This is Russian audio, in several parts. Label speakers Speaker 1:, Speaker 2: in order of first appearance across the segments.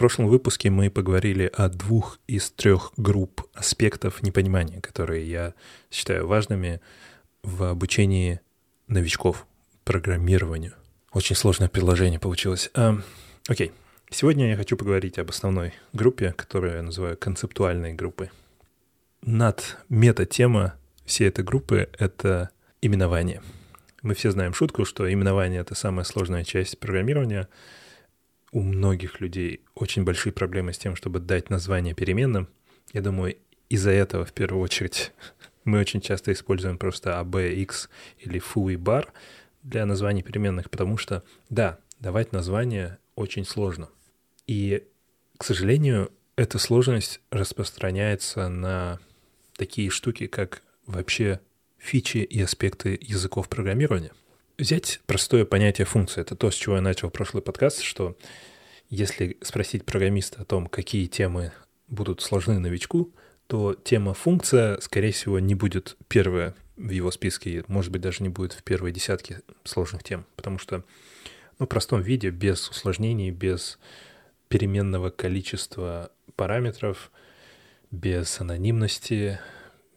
Speaker 1: прошлом выпуске мы поговорили о двух из трех групп аспектов непонимания, которые я считаю важными в обучении новичков программированию. Очень сложное предложение получилось. А, окей. Сегодня я хочу поговорить об основной группе, которую я называю концептуальной группой. Над мета-тема всей этой группы — это именование. Мы все знаем шутку, что именование — это самая сложная часть программирования — у многих людей очень большие проблемы с тем, чтобы дать название переменным. Я думаю, из-за этого в первую очередь мы очень часто используем просто AB, X или foo и bar для названий переменных, потому что, да, давать название очень сложно. И, к сожалению, эта сложность распространяется на такие штуки, как вообще фичи и аспекты языков программирования. Взять простое понятие функции. Это то, с чего я начал прошлый подкаст, что если спросить программиста о том, какие темы будут сложны новичку, то тема функция, скорее всего, не будет первая в его списке, может быть, даже не будет в первой десятке сложных тем, потому что ну, в простом виде, без усложнений, без переменного количества параметров, без анонимности,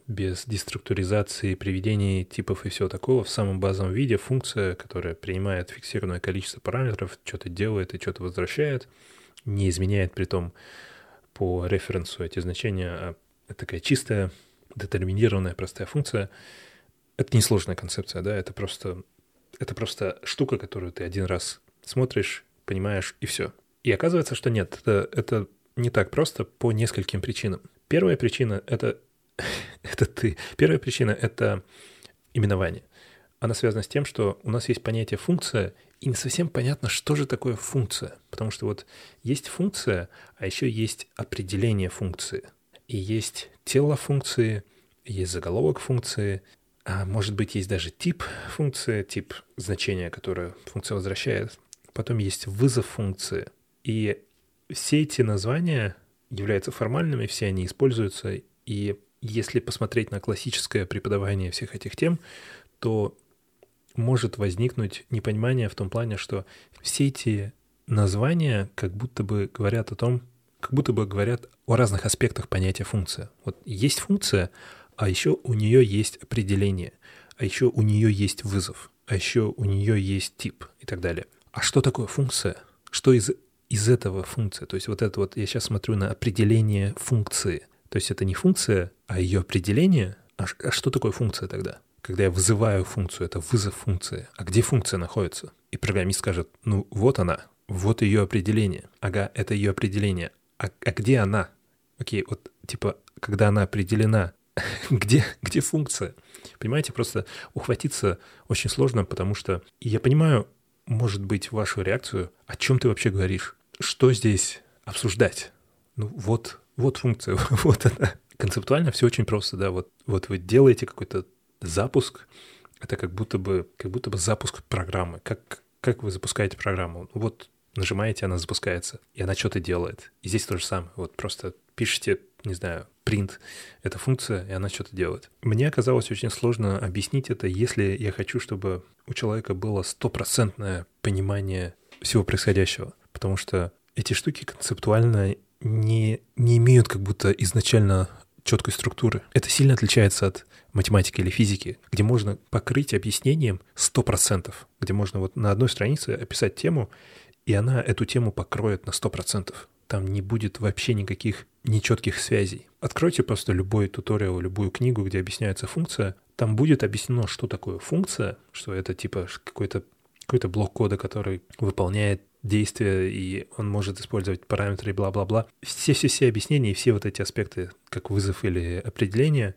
Speaker 1: без деструктуризации, приведения типов и всего такого, в самом базовом виде функция, которая принимает фиксированное количество параметров, что-то делает и что-то возвращает, не изменяет при том по референсу эти значения, а такая чистая, детерминированная, простая функция. Это несложная концепция, да, это просто, это просто штука, которую ты один раз смотришь, понимаешь, и все. И оказывается, что нет, это, это не так просто по нескольким причинам. Первая причина — это это ты. Первая причина — это именование. Она связана с тем, что у нас есть понятие функция, и не совсем понятно, что же такое функция. Потому что вот есть функция, а еще есть определение функции. И есть тело функции, есть заголовок функции, а может быть есть даже тип функции, тип значения, которое функция возвращает. Потом есть вызов функции. И все эти названия являются формальными, все они используются, и если посмотреть на классическое преподавание всех этих тем, то может возникнуть непонимание в том плане, что все эти названия как будто бы говорят о том, как будто бы говорят о разных аспектах понятия функция. Вот есть функция, а еще у нее есть определение, а еще у нее есть вызов, а еще у нее есть тип и так далее. А что такое функция? Что из, из этого функция? То есть вот это вот, я сейчас смотрю на определение функции. То есть это не функция, а ее определение. А, а что такое функция тогда? Когда я вызываю функцию, это вызов функции. А где функция находится? И программист скажет, ну вот она, вот ее определение. Ага, это ее определение. А, а где она? Окей, вот типа, когда она определена, где, где функция? Понимаете, просто ухватиться очень сложно, потому что я понимаю, может быть, вашу реакцию, о чем ты вообще говоришь? Что здесь обсуждать? Ну вот вот функция, вот она. Концептуально все очень просто, да. Вот, вот вы делаете какой-то запуск, это как будто бы, как будто бы запуск программы. Как, как вы запускаете программу? Вот нажимаете, она запускается, и она что-то делает. И здесь то же самое. Вот просто пишите, не знаю, print, это функция, и она что-то делает. Мне оказалось очень сложно объяснить это, если я хочу, чтобы у человека было стопроцентное понимание всего происходящего. Потому что эти штуки концептуально не, не имеют как будто изначально четкой структуры. Это сильно отличается от математики или физики, где можно покрыть объяснением 100%, где можно вот на одной странице описать тему, и она эту тему покроет на 100%. Там не будет вообще никаких нечетких связей. Откройте просто любой туториал, любую книгу, где объясняется функция, там будет объяснено, что такое функция, что это типа какой-то какой-то блок кода, который выполняет действия, и он может использовать параметры и бла-бла-бла. Все-все-все объяснения и все вот эти аспекты, как вызов или определение,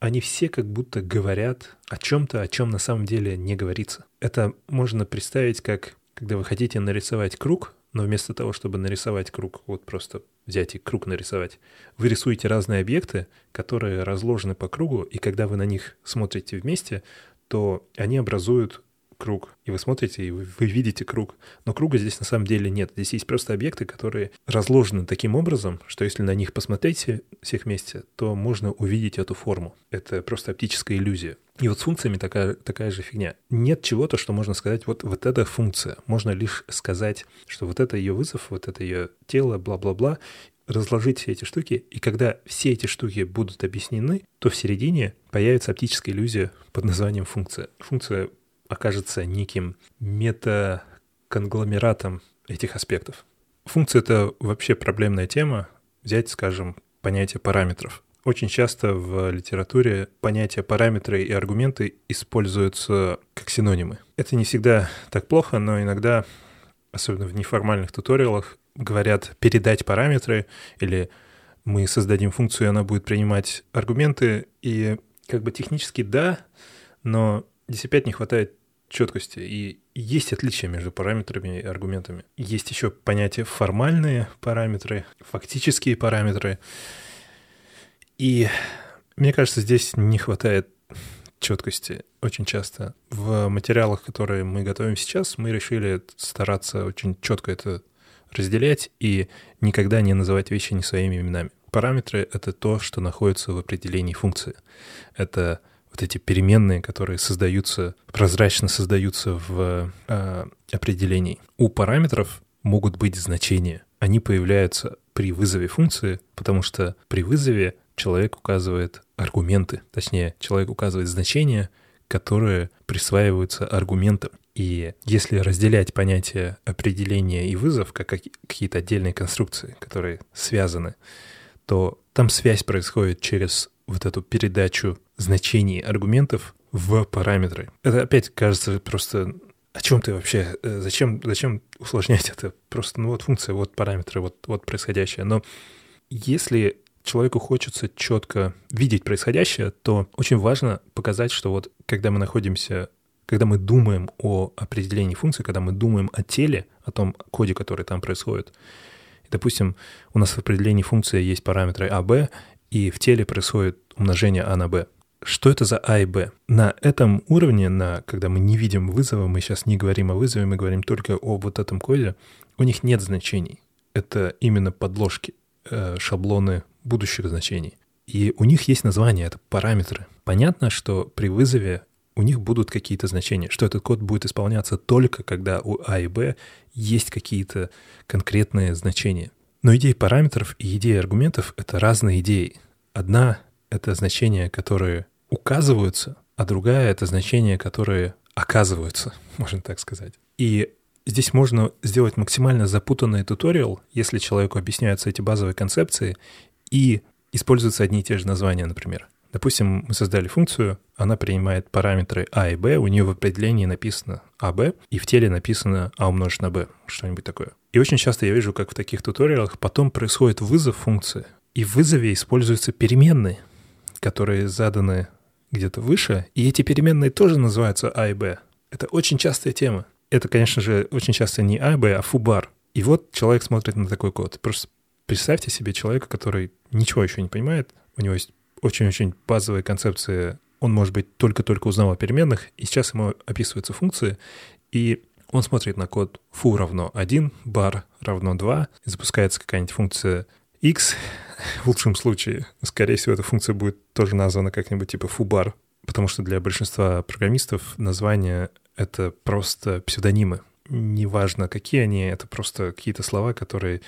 Speaker 1: они все как будто говорят о чем-то, о чем на самом деле не говорится. Это можно представить как, когда вы хотите нарисовать круг, но вместо того, чтобы нарисовать круг, вот просто взять и круг нарисовать, вы рисуете разные объекты, которые разложены по кругу, и когда вы на них смотрите вместе, то они образуют круг, и вы смотрите, и вы, видите круг. Но круга здесь на самом деле нет. Здесь есть просто объекты, которые разложены таким образом, что если на них посмотреть всех вместе, то можно увидеть эту форму. Это просто оптическая иллюзия. И вот с функциями такая, такая же фигня. Нет чего-то, что можно сказать, вот, вот эта функция. Можно лишь сказать, что вот это ее вызов, вот это ее тело, бла-бла-бла, разложить все эти штуки, и когда все эти штуки будут объяснены, то в середине появится оптическая иллюзия под названием функция. Функция окажется неким метаконгломератом этих аспектов. Функция — это вообще проблемная тема. Взять, скажем, понятие параметров. Очень часто в литературе понятия параметры и аргументы используются как синонимы. Это не всегда так плохо, но иногда, особенно в неформальных туториалах, говорят передать параметры или мы создадим функцию, и она будет принимать аргументы. И как бы технически да, но опять не хватает четкости. И есть отличия между параметрами и аргументами. Есть еще понятие формальные параметры, фактические параметры. И мне кажется, здесь не хватает четкости очень часто. В материалах, которые мы готовим сейчас, мы решили стараться очень четко это разделять и никогда не называть вещи не своими именами. Параметры — это то, что находится в определении функции. Это вот эти переменные, которые создаются, прозрачно создаются в э, определении. У параметров могут быть значения. Они появляются при вызове функции, потому что при вызове человек указывает аргументы, точнее, человек указывает значения, которые присваиваются аргументам. И если разделять понятие определения и вызов как какие-то отдельные конструкции, которые связаны, то там связь происходит через вот эту передачу значений аргументов в параметры. Это опять кажется просто о чем ты вообще? Э, зачем, зачем усложнять это? Просто, ну вот функция, вот параметры, вот, вот происходящее. Но если человеку хочется четко видеть происходящее, то очень важно показать, что вот когда мы находимся, когда мы думаем о определении функции, когда мы думаем о теле, о том коде, который там происходит, допустим, у нас в определении функции есть параметры а, b, и в теле происходит умножение а на b. Что это за а и b? На этом уровне, на, когда мы не видим вызова, мы сейчас не говорим о вызове, мы говорим только о вот этом коде, у них нет значений. Это именно подложки, э, шаблоны будущих значений. И у них есть название, это параметры. Понятно, что при вызове у них будут какие-то значения, что этот код будет исполняться только когда у А и Б есть какие-то конкретные значения. Но идеи параметров и идеи аргументов — это разные идеи. Одна — это значения, которые указываются, а другая — это значения, которые оказываются, можно так сказать. И здесь можно сделать максимально запутанный туториал, если человеку объясняются эти базовые концепции, и используются одни и те же названия, например. Допустим, мы создали функцию, она принимает параметры а и b, у нее в определении написано ab, и в теле написано а умножить на b, что-нибудь такое. И очень часто я вижу, как в таких туториалах потом происходит вызов функции, и в вызове используются переменные, которые заданы где-то выше, и эти переменные тоже называются а и b. Это очень частая тема. Это, конечно же, очень часто не а и b, а фубар. И вот человек смотрит на такой код. Просто Представьте себе человека, который ничего еще не понимает, у него есть очень-очень базовые концепции, он, может быть, только-только узнал о переменных, и сейчас ему описываются функции, и он смотрит на код foo равно 1, bar равно 2, и запускается какая-нибудь функция x, в лучшем случае, скорее всего, эта функция будет тоже названа как-нибудь типа foo-bar, потому что для большинства программистов название — это просто псевдонимы. Неважно, какие они, это просто какие-то слова, которые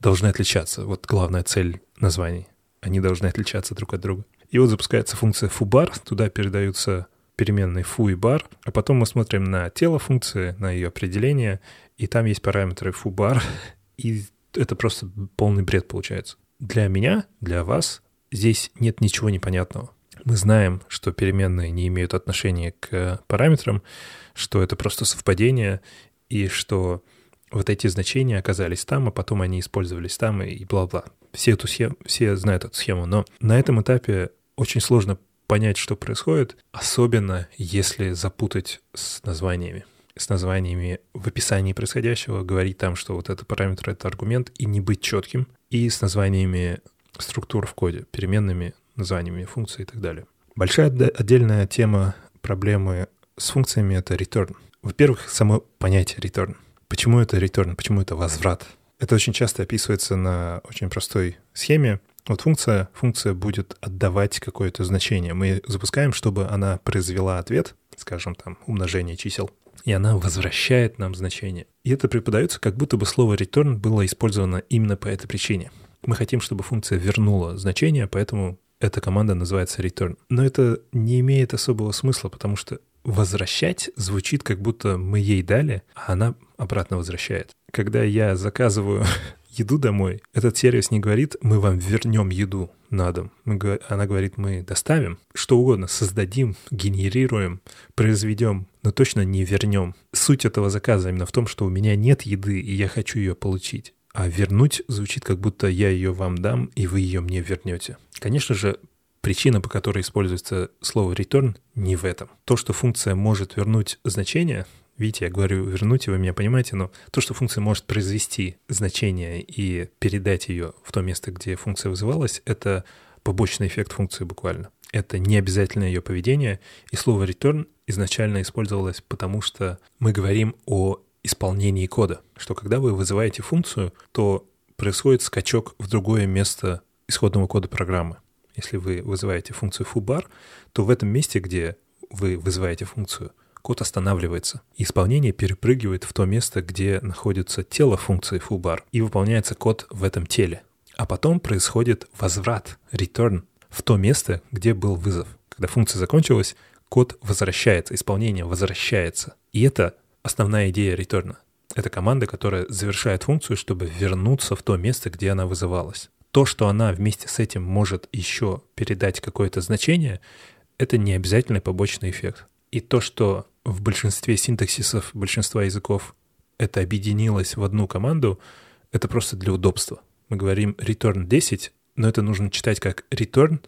Speaker 1: должны отличаться. Вот главная цель названий. Они должны отличаться друг от друга. И вот запускается функция foobar, туда передаются переменные foo и bar, а потом мы смотрим на тело функции, на ее определение, и там есть параметры foobar, и это просто полный бред получается. Для меня, для вас здесь нет ничего непонятного. Мы знаем, что переменные не имеют отношения к параметрам, что это просто совпадение, и что вот эти значения оказались там, а потом они использовались там и бла-бла. Все, эту схему, все знают эту схему, но на этом этапе очень сложно понять, что происходит, особенно если запутать с названиями. С названиями в описании происходящего, говорить там, что вот это параметр — это аргумент, и не быть четким, и с названиями структур в коде, переменными названиями функций и так далее. Большая отдельная тема проблемы с функциями — это return. Во-первых, само понятие return. Почему это return? Почему это возврат? Это очень часто описывается на очень простой схеме. Вот функция, функция будет отдавать какое-то значение. Мы запускаем, чтобы она произвела ответ, скажем, там, умножение чисел, и она возвращает нам значение. И это преподается, как будто бы слово return было использовано именно по этой причине. Мы хотим, чтобы функция вернула значение, поэтому эта команда называется return. Но это не имеет особого смысла, потому что возвращать звучит, как будто мы ей дали, а она обратно возвращает. Когда я заказываю еду домой, этот сервис не говорит, мы вам вернем еду на дом. Мы, она говорит, мы доставим, что угодно, создадим, генерируем, произведем, но точно не вернем. Суть этого заказа именно в том, что у меня нет еды, и я хочу ее получить. А вернуть звучит, как будто я ее вам дам, и вы ее мне вернете. Конечно же, Причина, по которой используется слово return, не в этом. То, что функция может вернуть значение, видите, я говорю вернуть, вы меня понимаете, но то, что функция может произвести значение и передать ее в то место, где функция вызывалась, это побочный эффект функции буквально. Это не обязательно ее поведение, и слово return изначально использовалось потому, что мы говорим о исполнении кода, что когда вы вызываете функцию, то происходит скачок в другое место исходного кода программы если вы вызываете функцию foobar, то в этом месте, где вы вызываете функцию, код останавливается. Исполнение перепрыгивает в то место, где находится тело функции foobar, и выполняется код в этом теле. А потом происходит возврат, return, в то место, где был вызов. Когда функция закончилась, код возвращается, исполнение возвращается. И это основная идея return. Это команда, которая завершает функцию, чтобы вернуться в то место, где она вызывалась то, что она вместе с этим может еще передать какое-то значение, это не обязательный побочный эффект. И то, что в большинстве синтаксисов большинства языков это объединилось в одну команду, это просто для удобства. Мы говорим return 10, но это нужно читать как return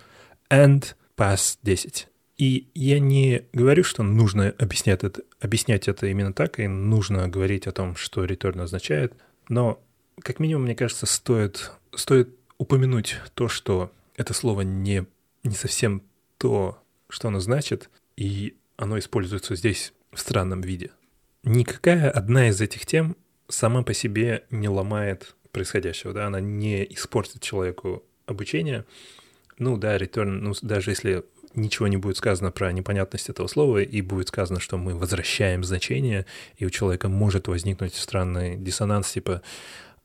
Speaker 1: and pass 10. И я не говорю, что нужно объяснять это, объяснять это именно так, и нужно говорить о том, что return означает, но как минимум, мне кажется, стоит, стоит упомянуть то, что это слово не, не совсем то, что оно значит, и оно используется здесь в странном виде. Никакая одна из этих тем сама по себе не ломает происходящего, да, она не испортит человеку обучение. Ну да, return, ну даже если ничего не будет сказано про непонятность этого слова, и будет сказано, что мы возвращаем значение, и у человека может возникнуть странный диссонанс, типа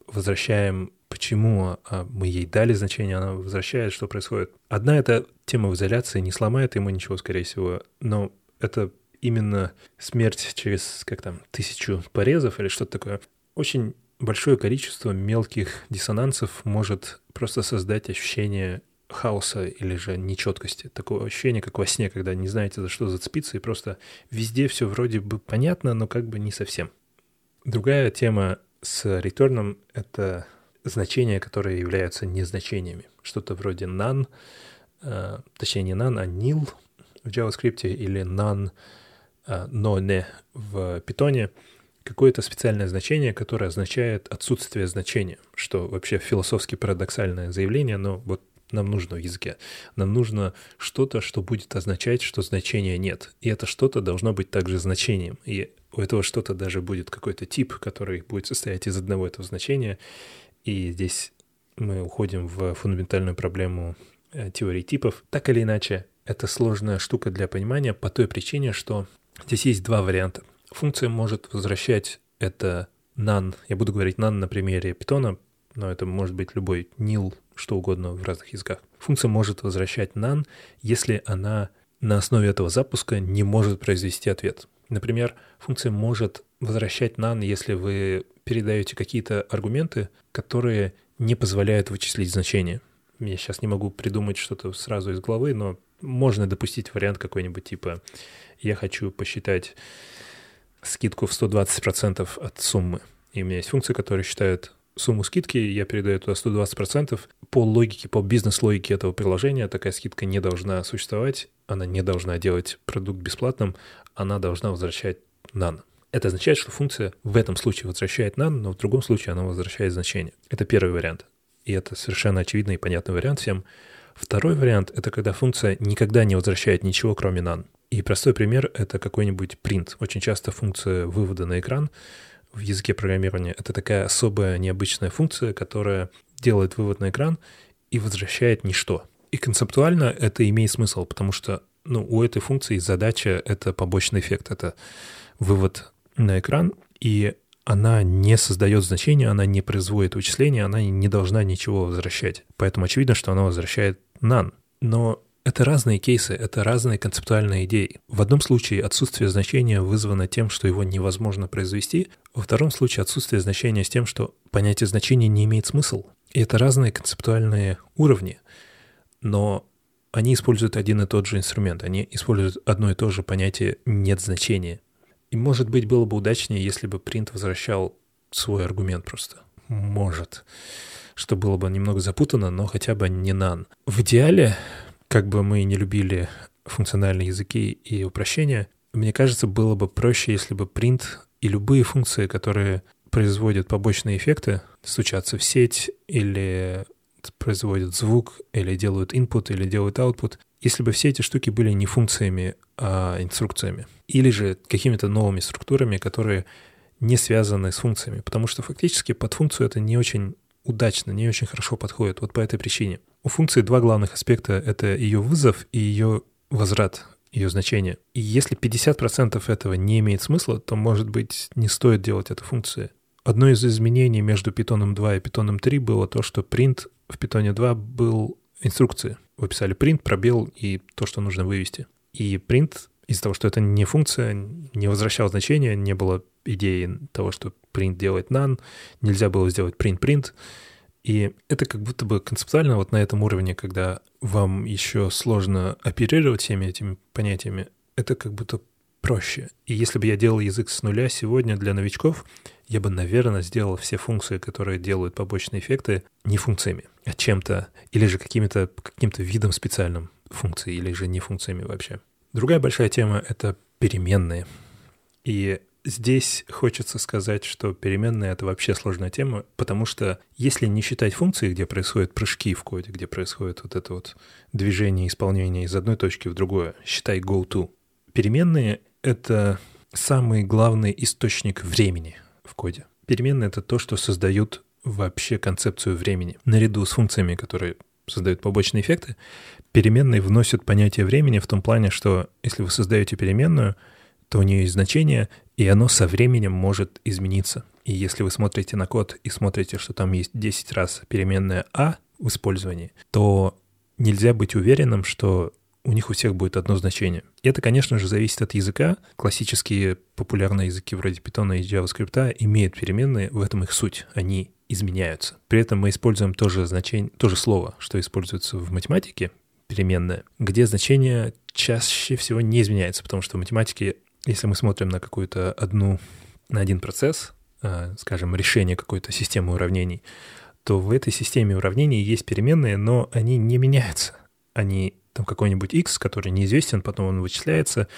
Speaker 1: возвращаем почему а, мы ей дали значение, она возвращает, что происходит. Одна эта тема в изоляции не сломает ему ничего, скорее всего, но это именно смерть через, как там, тысячу порезов или что-то такое. Очень большое количество мелких диссонансов может просто создать ощущение хаоса или же нечеткости. Такое ощущение, как во сне, когда не знаете, за что зацепиться, и просто везде все вроде бы понятно, но как бы не совсем. Другая тема с реторном — это значения, которые являются незначениями. Что-то вроде none, э, точнее не none, а nil в JavaScript или none, э, но не в Python, какое-то специальное значение, которое означает отсутствие значения, что вообще философски парадоксальное заявление, но вот нам нужно в языке. Нам нужно что-то, что будет означать, что значения нет. И это что-то должно быть также значением. И у этого что-то даже будет какой-то тип, который будет состоять из одного этого значения. И здесь мы уходим в фундаментальную проблему э, теории типов. Так или иначе, это сложная штука для понимания по той причине, что здесь есть два варианта. Функция может возвращать это none. Я буду говорить none на примере питона, но это может быть любой nil, что угодно в разных языках. Функция может возвращать none, если она на основе этого запуска не может произвести ответ. Например, функция может возвращать none, если вы передаете какие-то аргументы, которые не позволяют вычислить значение. Я сейчас не могу придумать что-то сразу из головы, но можно допустить вариант какой-нибудь типа «я хочу посчитать скидку в 120% от суммы». И у меня есть функция, которая считает сумму скидки, я передаю туда 120%. По логике, по бизнес-логике этого приложения такая скидка не должна существовать, она не должна делать продукт бесплатным, она должна возвращать none. Это означает, что функция в этом случае возвращает none, но в другом случае она возвращает значение. Это первый вариант. И это совершенно очевидный и понятный вариант всем. Второй вариант — это когда функция никогда не возвращает ничего, кроме none. И простой пример — это какой-нибудь print. Очень часто функция вывода на экран в языке программирования — это такая особая необычная функция, которая делает вывод на экран и возвращает ничто. И концептуально это имеет смысл, потому что ну, у этой функции задача — это побочный эффект, это вывод на экран, и она не создает значения, она не производит вычисления, она не должна ничего возвращать. Поэтому очевидно, что она возвращает none. Но это разные кейсы, это разные концептуальные идеи. В одном случае отсутствие значения вызвано тем, что его невозможно произвести, во втором случае отсутствие значения с тем, что понятие значения не имеет смысла. И это разные концептуальные уровни, но они используют один и тот же инструмент, они используют одно и то же понятие «нет значения». И, может быть, было бы удачнее, если бы принт возвращал свой аргумент просто. Может. Что было бы немного запутано, но хотя бы не нан. В идеале, как бы мы не любили функциональные языки и упрощения, мне кажется, было бы проще, если бы принт и любые функции, которые производят побочные эффекты, стучатся в сеть или производят звук, или делают input, или делают output, если бы все эти штуки были не функциями, а инструкциями. Или же какими-то новыми структурами, которые не связаны с функциями. Потому что фактически под функцию это не очень удачно, не очень хорошо подходит. Вот по этой причине. У функции два главных аспекта — это ее вызов и ее возврат, ее значение. И если 50% этого не имеет смысла, то, может быть, не стоит делать эту функцию. Одно из изменений между Python 2 и Python 3 было то, что print в Python 2 был инструкции. Вы писали print, пробел и то, что нужно вывести. И print из-за того, что это не функция, не возвращал значения, не было идеи того, что print делает none, нельзя было сделать print-print. И это как будто бы концептуально вот на этом уровне, когда вам еще сложно оперировать всеми этими понятиями, это как будто проще. И если бы я делал язык с нуля сегодня для новичков, я бы, наверное, сделал все функции, которые делают побочные эффекты, не функциями, а чем-то, или же каким-то каким видом специальным функций, или же не функциями вообще. Другая большая тема — это переменные. И здесь хочется сказать, что переменные — это вообще сложная тема, потому что если не считать функции, где происходят прыжки в коде, где происходит вот это вот движение, исполнение из одной точки в другую, считай go-to, переменные — это самый главный источник времени — в коде. Переменные — это то, что создают вообще концепцию времени. Наряду с функциями, которые создают побочные эффекты, переменные вносят понятие времени в том плане, что если вы создаете переменную, то у нее есть значение, и оно со временем может измениться. И если вы смотрите на код и смотрите, что там есть 10 раз переменная а в использовании, то нельзя быть уверенным, что у них у всех будет одно значение. Это, конечно же, зависит от языка. Классические популярные языки вроде Python и JavaScript имеют переменные, в этом их суть. Они изменяются. При этом мы используем то же, значение, то же слово, что используется в математике, переменная, где значение чаще всего не изменяется, потому что в математике, если мы смотрим на какую-то одну, на один процесс, а, скажем, решение какой-то системы уравнений, то в этой системе уравнений есть переменные, но они не меняются. Они там какой-нибудь x, который неизвестен, потом он вычисляется,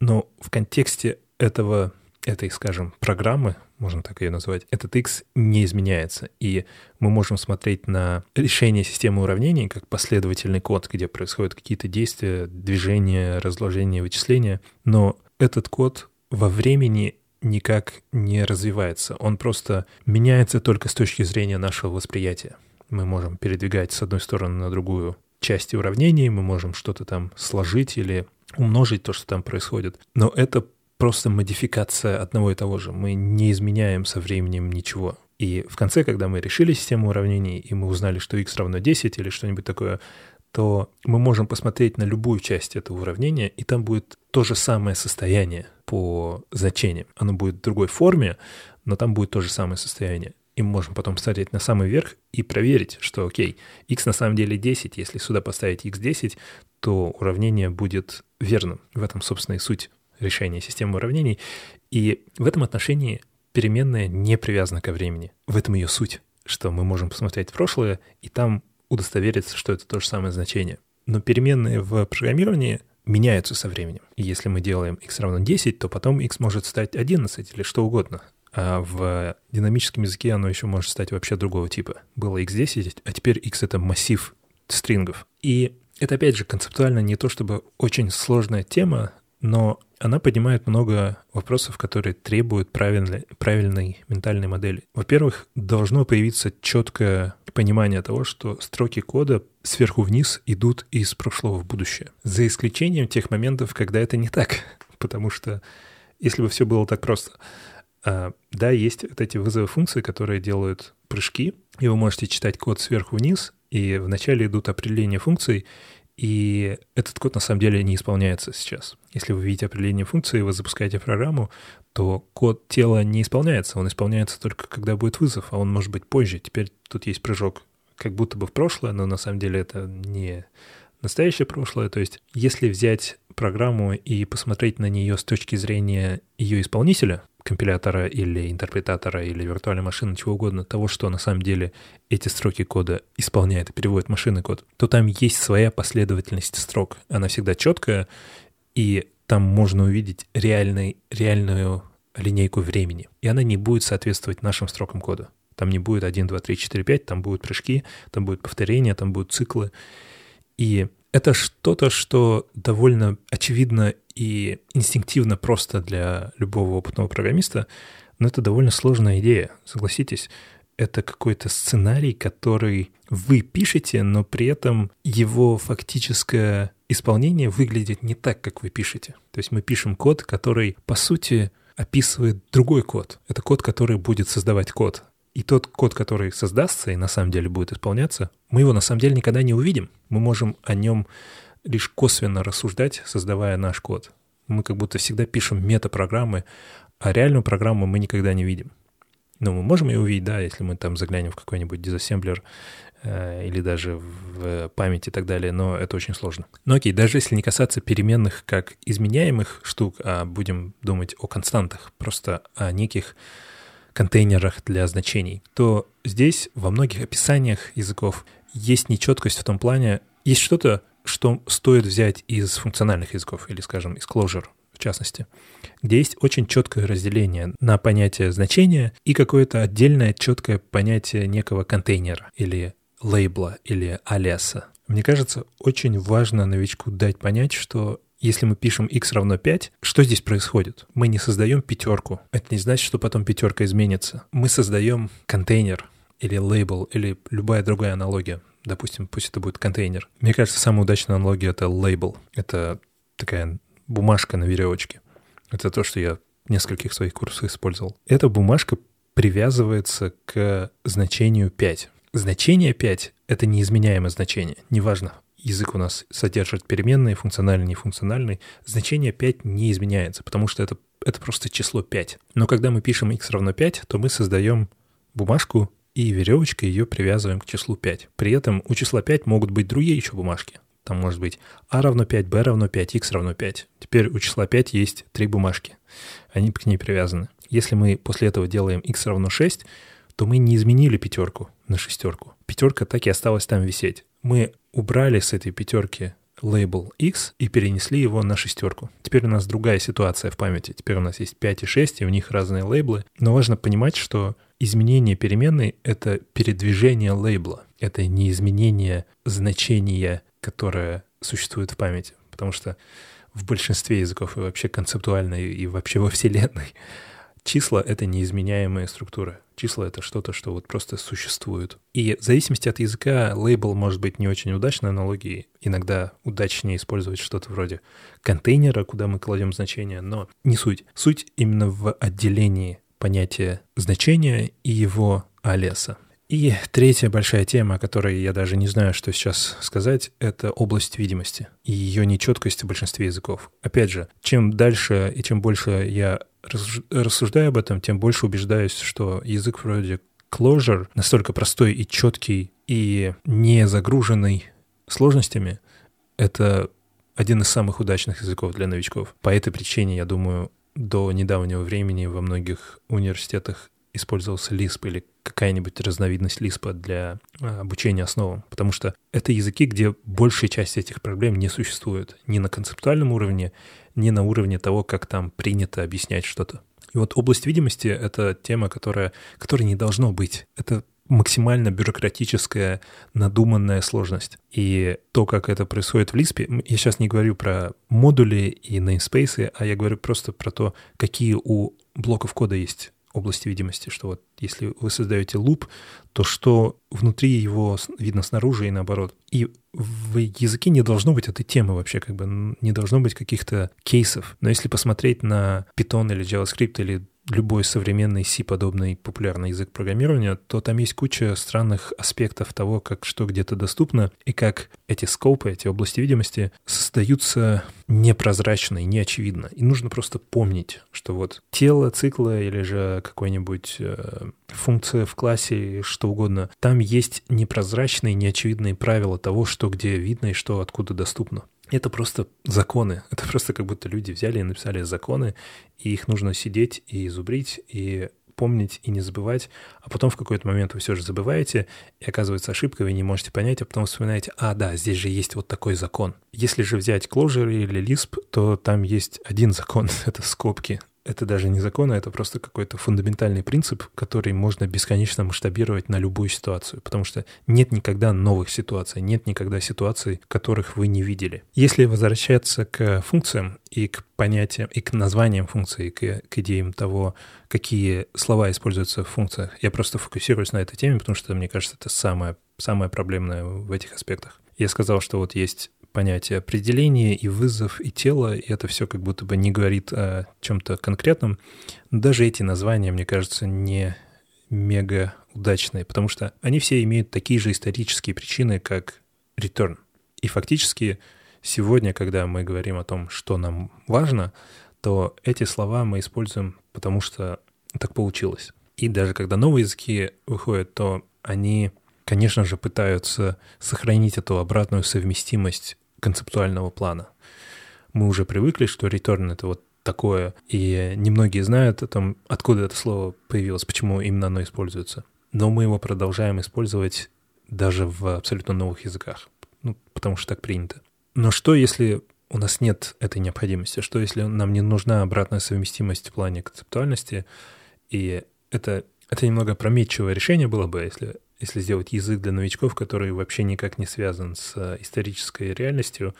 Speaker 1: но в контексте этого, этой, скажем, программы, можно так ее назвать, этот x не изменяется. И мы можем смотреть на решение системы уравнений как последовательный код, где происходят какие-то действия, движения, разложения, вычисления, но этот код во времени никак не развивается. Он просто меняется только с точки зрения нашего восприятия. Мы можем передвигать с одной стороны на другую части уравнений, мы можем что-то там сложить или умножить то, что там происходит. Но это просто модификация одного и того же. Мы не изменяем со временем ничего. И в конце, когда мы решили систему уравнений, и мы узнали, что x равно 10 или что-нибудь такое, то мы можем посмотреть на любую часть этого уравнения, и там будет то же самое состояние по значениям. Оно будет в другой форме, но там будет то же самое состояние и мы можем потом смотреть на самый верх и проверить, что, окей, x на самом деле 10, если сюда поставить x10, то уравнение будет верным. В этом, собственно, и суть решения системы уравнений. И в этом отношении переменная не привязана ко времени. В этом ее суть, что мы можем посмотреть в прошлое и там удостовериться, что это то же самое значение. Но переменные в программировании меняются со временем. И если мы делаем x равно 10, то потом x может стать 11 или что угодно. А в динамическом языке оно еще может стать вообще другого типа. Было x10, а теперь x — это массив стрингов. И Это, опять же, концептуально не то чтобы очень сложная тема, но она поднимает много вопросов, которые требуют правильной, правильной ментальной модели. Во-первых, должно появиться четкое понимание того, что строки кода сверху вниз идут из прошлого в будущее. За исключением тех моментов, когда это не так. Потому что если бы все было так просто, да, есть вот эти вызовы функции, которые делают прыжки, и вы можете читать код сверху вниз, и вначале идут определения функций, и этот код на самом деле не исполняется сейчас. Если вы видите определение функции, вы запускаете программу, то код тела не исполняется. Он исполняется только когда будет вызов, а он может быть позже. Теперь тут есть прыжок как будто бы в прошлое, но на самом деле это не настоящее прошлое. То есть если взять программу и посмотреть на нее с точки зрения ее исполнителя, компилятора или интерпретатора или виртуальной машины, чего угодно, того, что на самом деле эти строки кода исполняет и переводит машинный код, то там есть своя последовательность строк. Она всегда четкая, и там можно увидеть реальный, реальную линейку времени. И она не будет соответствовать нашим строкам кода. Там не будет 1, 2, 3, 4, 5, там будут прыжки, там будут повторения, там будут циклы. И это что-то, что довольно очевидно и инстинктивно просто для любого опытного программиста, но это довольно сложная идея, согласитесь. Это какой-то сценарий, который вы пишете, но при этом его фактическое исполнение выглядит не так, как вы пишете. То есть мы пишем код, который, по сути, описывает другой код. Это код, который будет создавать код. И тот код, который создастся и на самом деле будет исполняться, мы его на самом деле никогда не увидим. Мы можем о нем лишь косвенно рассуждать, создавая наш код. Мы как будто всегда пишем метапрограммы, а реальную программу мы никогда не видим. Но мы можем ее увидеть, да, если мы там заглянем в какой-нибудь дизассемблер э, или даже в память и так далее, но это очень сложно. Но окей, даже если не касаться переменных как изменяемых штук, а будем думать о константах, просто о неких контейнерах для значений, то здесь во многих описаниях языков есть нечеткость в том плане, есть что-то, что стоит взять из функциональных языков, или, скажем, из Clojure в частности, где есть очень четкое разделение на понятие значения и какое-то отдельное четкое понятие некого контейнера или лейбла или алиаса. Мне кажется, очень важно новичку дать понять, что если мы пишем x равно 5, что здесь происходит? Мы не создаем пятерку. Это не значит, что потом пятерка изменится. Мы создаем контейнер или лейбл, или любая другая аналогия. Допустим, пусть это будет контейнер. Мне кажется, самая удачная аналогия — это лейбл. Это такая бумажка на веревочке. Это то, что я в нескольких своих курсах использовал. Эта бумажка привязывается к значению 5. Значение 5 — это неизменяемое значение, неважно, язык у нас содержит переменные, функциональный, нефункциональный, значение 5 не изменяется, потому что это, это просто число 5. Но когда мы пишем x равно 5, то мы создаем бумажку и веревочкой ее привязываем к числу 5. При этом у числа 5 могут быть другие еще бумажки. Там может быть a равно 5, b равно 5, x равно 5. Теперь у числа 5 есть три бумажки. Они к ней привязаны. Если мы после этого делаем x равно 6, то мы не изменили пятерку на шестерку. Пятерка так и осталась там висеть. Мы убрали с этой пятерки лейбл X и перенесли его на шестерку. Теперь у нас другая ситуация в памяти. Теперь у нас есть 5 и 6, и в них разные лейблы. Но важно понимать, что изменение переменной — это передвижение лейбла. Это не изменение значения, которое существует в памяти. Потому что в большинстве языков и вообще концептуально, и вообще во Вселенной числа — это неизменяемая структура. Числа — это что-то, что вот просто существует. И в зависимости от языка лейбл может быть не очень удачной аналогией. Иногда удачнее использовать что-то вроде контейнера, куда мы кладем значение, но не суть. Суть именно в отделении понятия значения и его алеса. И третья большая тема, о которой я даже не знаю, что сейчас сказать, это область видимости и ее нечеткость в большинстве языков. Опять же, чем дальше и чем больше я рассуждаю об этом, тем больше убеждаюсь, что язык вроде Clojure настолько простой и четкий и не загруженный сложностями, это один из самых удачных языков для новичков. По этой причине, я думаю, до недавнего времени во многих университетах использовался Lisp или какая-нибудь разновидность Lisp для а, обучения основам, потому что это языки, где большая часть этих проблем не существует ни на концептуальном уровне, ни на уровне того, как там принято объяснять что-то. И вот область видимости — это тема, которая, которой не должно быть. Это максимально бюрократическая, надуманная сложность. И то, как это происходит в Lisp, я сейчас не говорю про модули и namespace, а я говорю просто про то, какие у блоков кода есть области видимости, что вот если вы создаете луп, то что внутри его видно снаружи и наоборот. И в языке не должно быть этой темы вообще, как бы не должно быть каких-то кейсов. Но если посмотреть на Python или JavaScript или любой современный C-подобный популярный язык программирования, то там есть куча странных аспектов того, как что где-то доступно, и как эти скопы, эти области видимости создаются непрозрачно и неочевидно. И нужно просто помнить, что вот тело цикла или же какой-нибудь э, функция в классе, что угодно, там есть непрозрачные, неочевидные правила того, что где видно и что откуда доступно. Это просто законы. Это просто как будто люди взяли и написали законы, и их нужно сидеть и зубрить, и помнить и не забывать, а потом в какой-то момент вы все же забываете, и оказывается ошибка, вы не можете понять, а потом вспоминаете, а, да, здесь же есть вот такой закон. Если же взять Clojure или Lisp, то там есть один закон, это скобки это даже не закон, а это просто какой-то фундаментальный принцип, который можно бесконечно масштабировать на любую ситуацию, потому что нет никогда новых ситуаций, нет никогда ситуаций, которых вы не видели. Если возвращаться к функциям и к понятиям, и к названиям функций, к, к идеям того, какие слова используются в функциях, я просто фокусируюсь на этой теме, потому что, мне кажется, это самое, самое проблемное в этих аспектах. Я сказал, что вот есть понятие определения и вызов, и тело, и это все как будто бы не говорит о чем-то конкретном. Но даже эти названия, мне кажется, не мега удачные, потому что они все имеют такие же исторические причины, как return. И фактически сегодня, когда мы говорим о том, что нам важно, то эти слова мы используем, потому что так получилось. И даже когда новые языки выходят, то они, конечно же, пытаются сохранить эту обратную совместимость концептуального плана. Мы уже привыкли, что return — это вот такое, и немногие знают о том, откуда это слово появилось, почему именно оно используется. Но мы его продолжаем использовать даже в абсолютно новых языках, ну, потому что так принято. Но что, если у нас нет этой необходимости? Что, если нам не нужна обратная совместимость в плане концептуальности? И это, это немного опрометчивое решение было бы, если если сделать язык для новичков, который вообще никак не связан с э, исторической реальностью,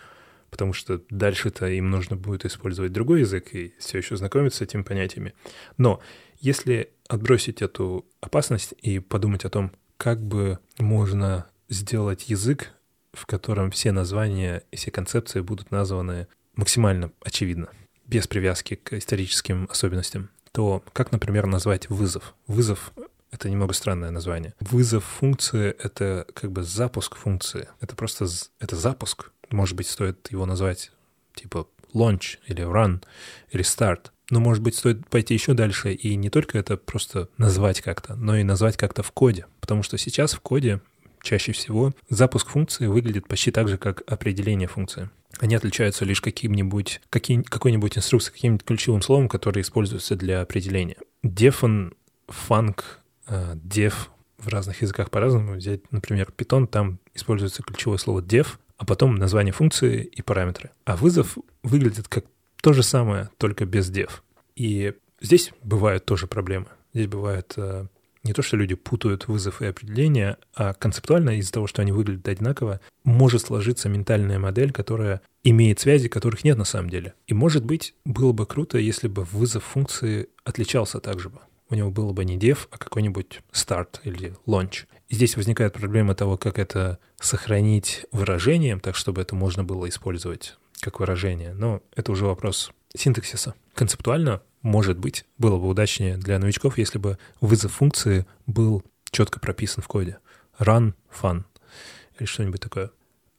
Speaker 1: потому что дальше-то им нужно будет использовать другой язык и все еще знакомиться с этими понятиями. Но если отбросить эту опасность и подумать о том, как бы можно сделать язык, в котором все названия и все концепции будут названы максимально очевидно, без привязки к историческим особенностям, то как, например, назвать вызов? Вызов это немного странное название. Вызов функции — это как бы запуск функции. Это просто это запуск. Может быть, стоит его назвать типа launch или run или start. Но, может быть, стоит пойти еще дальше и не только это просто назвать как-то, но и назвать как-то в коде. Потому что сейчас в коде чаще всего запуск функции выглядит почти так же, как определение функции. Они отличаются лишь каким-нибудь, каким, какой-нибудь инструкцией, каким-нибудь ключевым словом, которое используется для определения. Defn, func, dev в разных языках по-разному. Взять, например, Python, там используется ключевое слово dev, а потом название функции и параметры. А вызов выглядит как то же самое, только без dev. И здесь бывают тоже проблемы. Здесь бывает э, не то, что люди путают вызов и определение, а концептуально из-за того, что они выглядят одинаково, может сложиться ментальная модель, которая имеет связи, которых нет на самом деле. И, может быть, было бы круто, если бы вызов функции отличался также бы у него было бы не dev, а какой-нибудь старт или launch. И здесь возникает проблема того, как это сохранить выражением, так чтобы это можно было использовать как выражение. Но это уже вопрос синтаксиса. Концептуально, может быть, было бы удачнее для новичков, если бы вызов функции был четко прописан в коде. Run, fun или что-нибудь такое.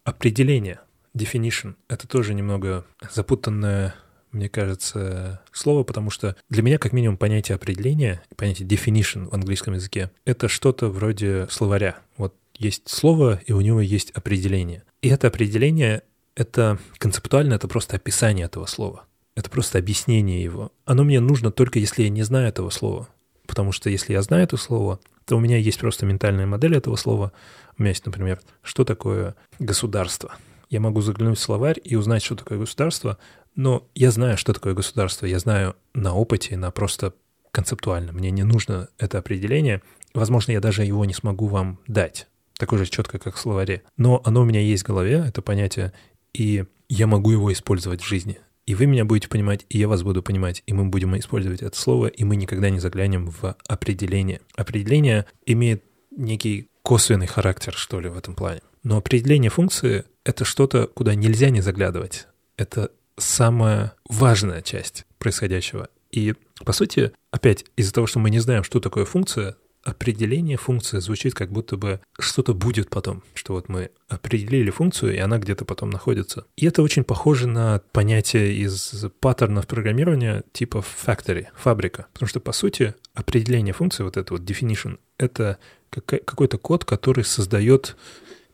Speaker 1: Определение, definition, это тоже немного запутанная мне кажется, слово, потому что для меня, как минимум, понятие определения, понятие definition в английском языке, это что-то вроде словаря. Вот есть слово, и у него есть определение. И это определение, это концептуально, это просто описание этого слова. Это просто объяснение его. Оно мне нужно только, если я не знаю этого слова. Потому что если я знаю это слово, то у меня есть просто ментальная модель этого слова. У меня есть, например, что такое государство. Я могу заглянуть в словарь и узнать, что такое государство, но я знаю, что такое государство, я знаю на опыте, на просто концептуально. Мне не нужно это определение, Возможно, я даже его не смогу вам дать, такое же четко, как в словаре. Но оно у меня есть в голове, это понятие, и я могу его использовать в жизни. И вы меня будете понимать, и я вас буду понимать, и мы будем использовать это слово, и мы никогда не заглянем в определение. Определение имеет некий косвенный характер, что ли, в этом плане. Но определение функции — это что-то, куда нельзя не заглядывать. Это самая важная часть происходящего. И, по сути, опять из-за того, что мы не знаем, что такое функция, определение функции звучит как будто бы что-то будет потом, что вот мы определили функцию, и она где-то потом находится. И это очень похоже на понятие из паттернов программирования типа factory, фабрика. Потому что, по сути, определение функции, вот это вот definition, это какой-то код, который создает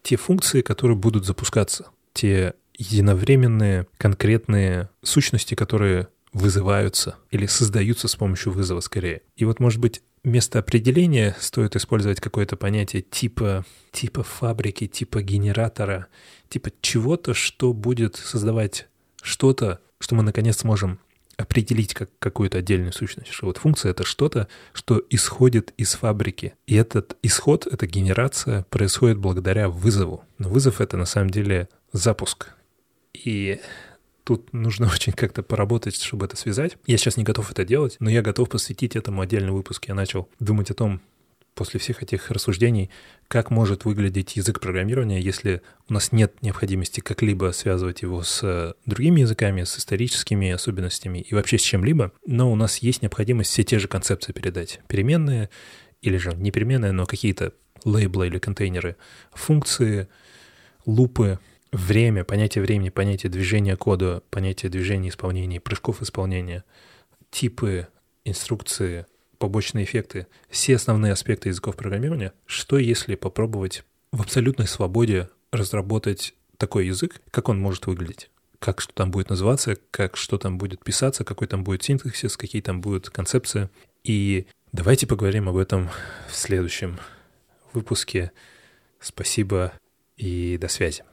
Speaker 1: те функции, которые будут запускаться, те единовременные конкретные сущности, которые вызываются или создаются с помощью вызова скорее. И вот, может быть, вместо определения стоит использовать какое-то понятие типа, типа фабрики, типа генератора, типа чего-то, что будет создавать что-то, что мы наконец сможем определить как какую-то отдельную сущность, что вот функция — это что-то, что исходит из фабрики. И этот исход, эта генерация происходит благодаря вызову. Но вызов — это на самом деле запуск. И тут нужно очень как-то поработать, чтобы это связать. Я сейчас не готов это делать, но я готов посвятить этому отдельный выпуск. Я начал думать о том, после всех этих рассуждений, как может выглядеть язык программирования, если у нас нет необходимости как-либо связывать его с другими языками, с историческими особенностями и вообще с чем-либо, но у нас есть необходимость все те же концепции передать. Переменные или же не переменные, но какие-то лейблы или контейнеры, функции, лупы, время, понятие времени, понятие движения кода, понятие движения исполнения, прыжков исполнения, типы, инструкции, побочные эффекты, все основные аспекты языков программирования, что если попробовать в абсолютной свободе разработать такой язык, как он может выглядеть? Как что там будет называться, как что там будет писаться, какой там будет синтаксис, какие там будут концепции. И давайте поговорим об этом в следующем выпуске. Спасибо и до связи.